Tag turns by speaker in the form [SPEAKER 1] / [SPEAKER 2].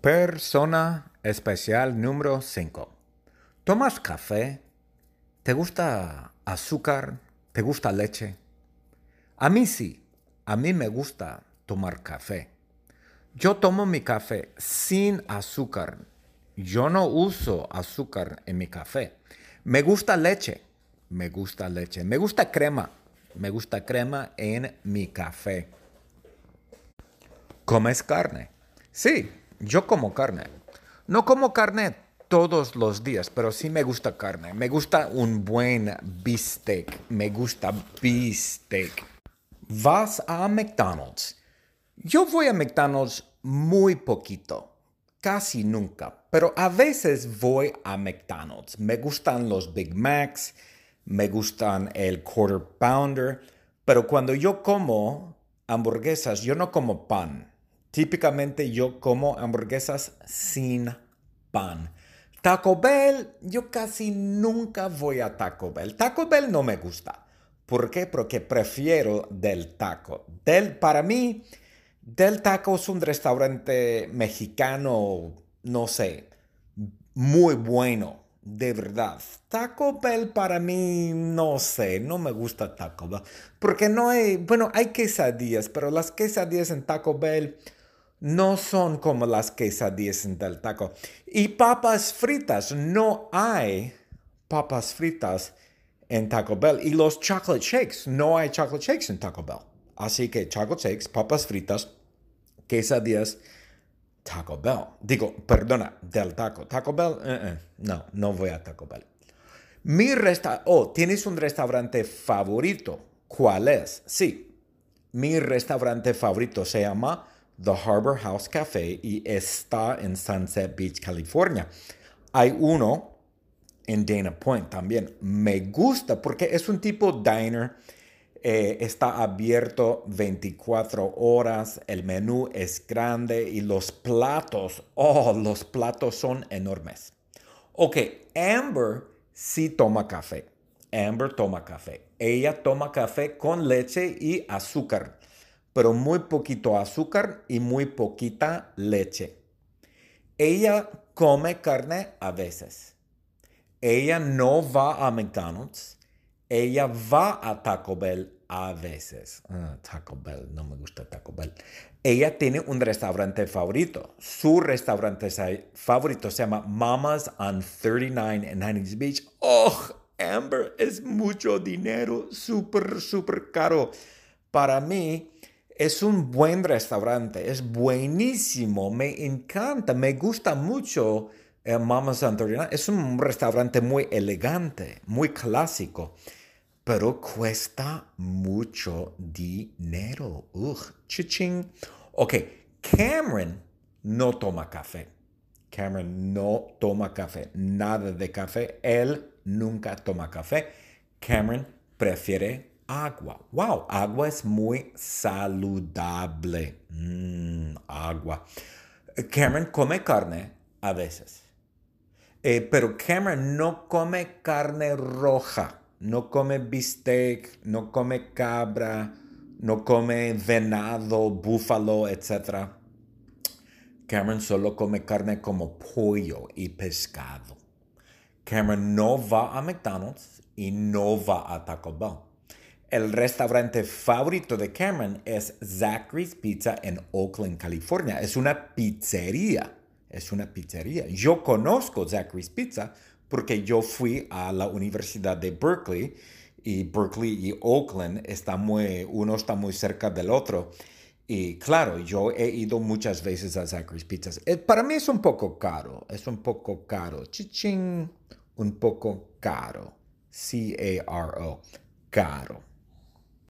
[SPEAKER 1] Persona especial número 5. ¿Tomas café? ¿Te gusta azúcar? ¿Te gusta leche? A mí sí, a mí me gusta tomar café. Yo tomo mi café sin azúcar. Yo no uso azúcar en mi café. Me gusta leche. Me gusta leche. Me gusta crema. Me gusta crema en mi café. ¿Comes carne? Sí, yo como carne. No como carne todos los días, pero sí me gusta carne. Me gusta un buen bistec. Me gusta bistec. ¿Vas a McDonald's? Yo voy a McDonald's muy poquito, casi nunca, pero a veces voy a McDonald's. Me gustan los Big Macs, me gustan el Quarter Pounder, pero cuando yo como hamburguesas, yo no como pan. Típicamente yo como hamburguesas sin pan. Taco Bell, yo casi nunca voy a Taco Bell. Taco Bell no me gusta. ¿Por qué? Porque prefiero Del Taco. Del, para mí, Del Taco es un restaurante mexicano, no sé, muy bueno, de verdad. Taco Bell para mí, no sé, no me gusta Taco Bell. Porque no hay, bueno, hay quesadillas, pero las quesadillas en Taco Bell no son como las quesadillas Del Taco. Y papas fritas, no hay papas fritas en Taco Bell. Y los chocolate shakes, no hay chocolate shakes en Taco Bell. Así que chocolate shakes, papas fritas, quesadillas, Taco Bell. Digo, perdona, del taco. Taco Bell, eh, eh, no, no voy a Taco Bell. Mi resta, oh, ¿tienes un restaurante favorito? ¿Cuál es? Sí, mi restaurante favorito se llama The Harbor House Café y está en Sunset Beach, California. Hay uno en Dana Point también. Me gusta porque es un tipo diner. Eh, está abierto 24 horas. El menú es grande y los platos, oh, los platos son enormes. Ok, Amber sí toma café. Amber toma café. Ella toma café con leche y azúcar pero muy poquito azúcar y muy poquita leche. Ella come carne a veces. Ella no va a McDonald's. Ella va a Taco Bell a veces. Ah, Taco Bell, no me gusta Taco Bell. Ella tiene un restaurante favorito. Su restaurante favorito se llama Mama's on 39 en Huntington Beach. ¡Oh! Amber, es mucho dinero, súper, súper caro. Para mí, es un buen restaurante, es buenísimo, me encanta, me gusta mucho eh, Mama Santorina. Es un restaurante muy elegante, muy clásico, pero cuesta mucho dinero. Ugh, chiching. Ok, Cameron no toma café. Cameron no toma café, nada de café. Él nunca toma café. Cameron prefiere agua. Wow, agua es muy saludable. Mm, agua. Cameron come carne a veces. Eh, pero Cameron no come carne roja. No come bistec, no come cabra, no come venado, búfalo, etc. Cameron solo come carne como pollo y pescado. Cameron no va a McDonald's y no va a Taco Bell. El restaurante favorito de Cameron es Zachary's Pizza en Oakland, California. Es una pizzería. Es una pizzería. Yo conozco Zachary's Pizza porque yo fui a la Universidad de Berkeley y Berkeley y Oakland está muy, uno está muy cerca del otro. Y claro, yo he ido muchas veces a Zachary's Pizza. Eh, para mí es un poco caro, es un poco caro. Chiching, un poco caro. C-A-R-O, caro.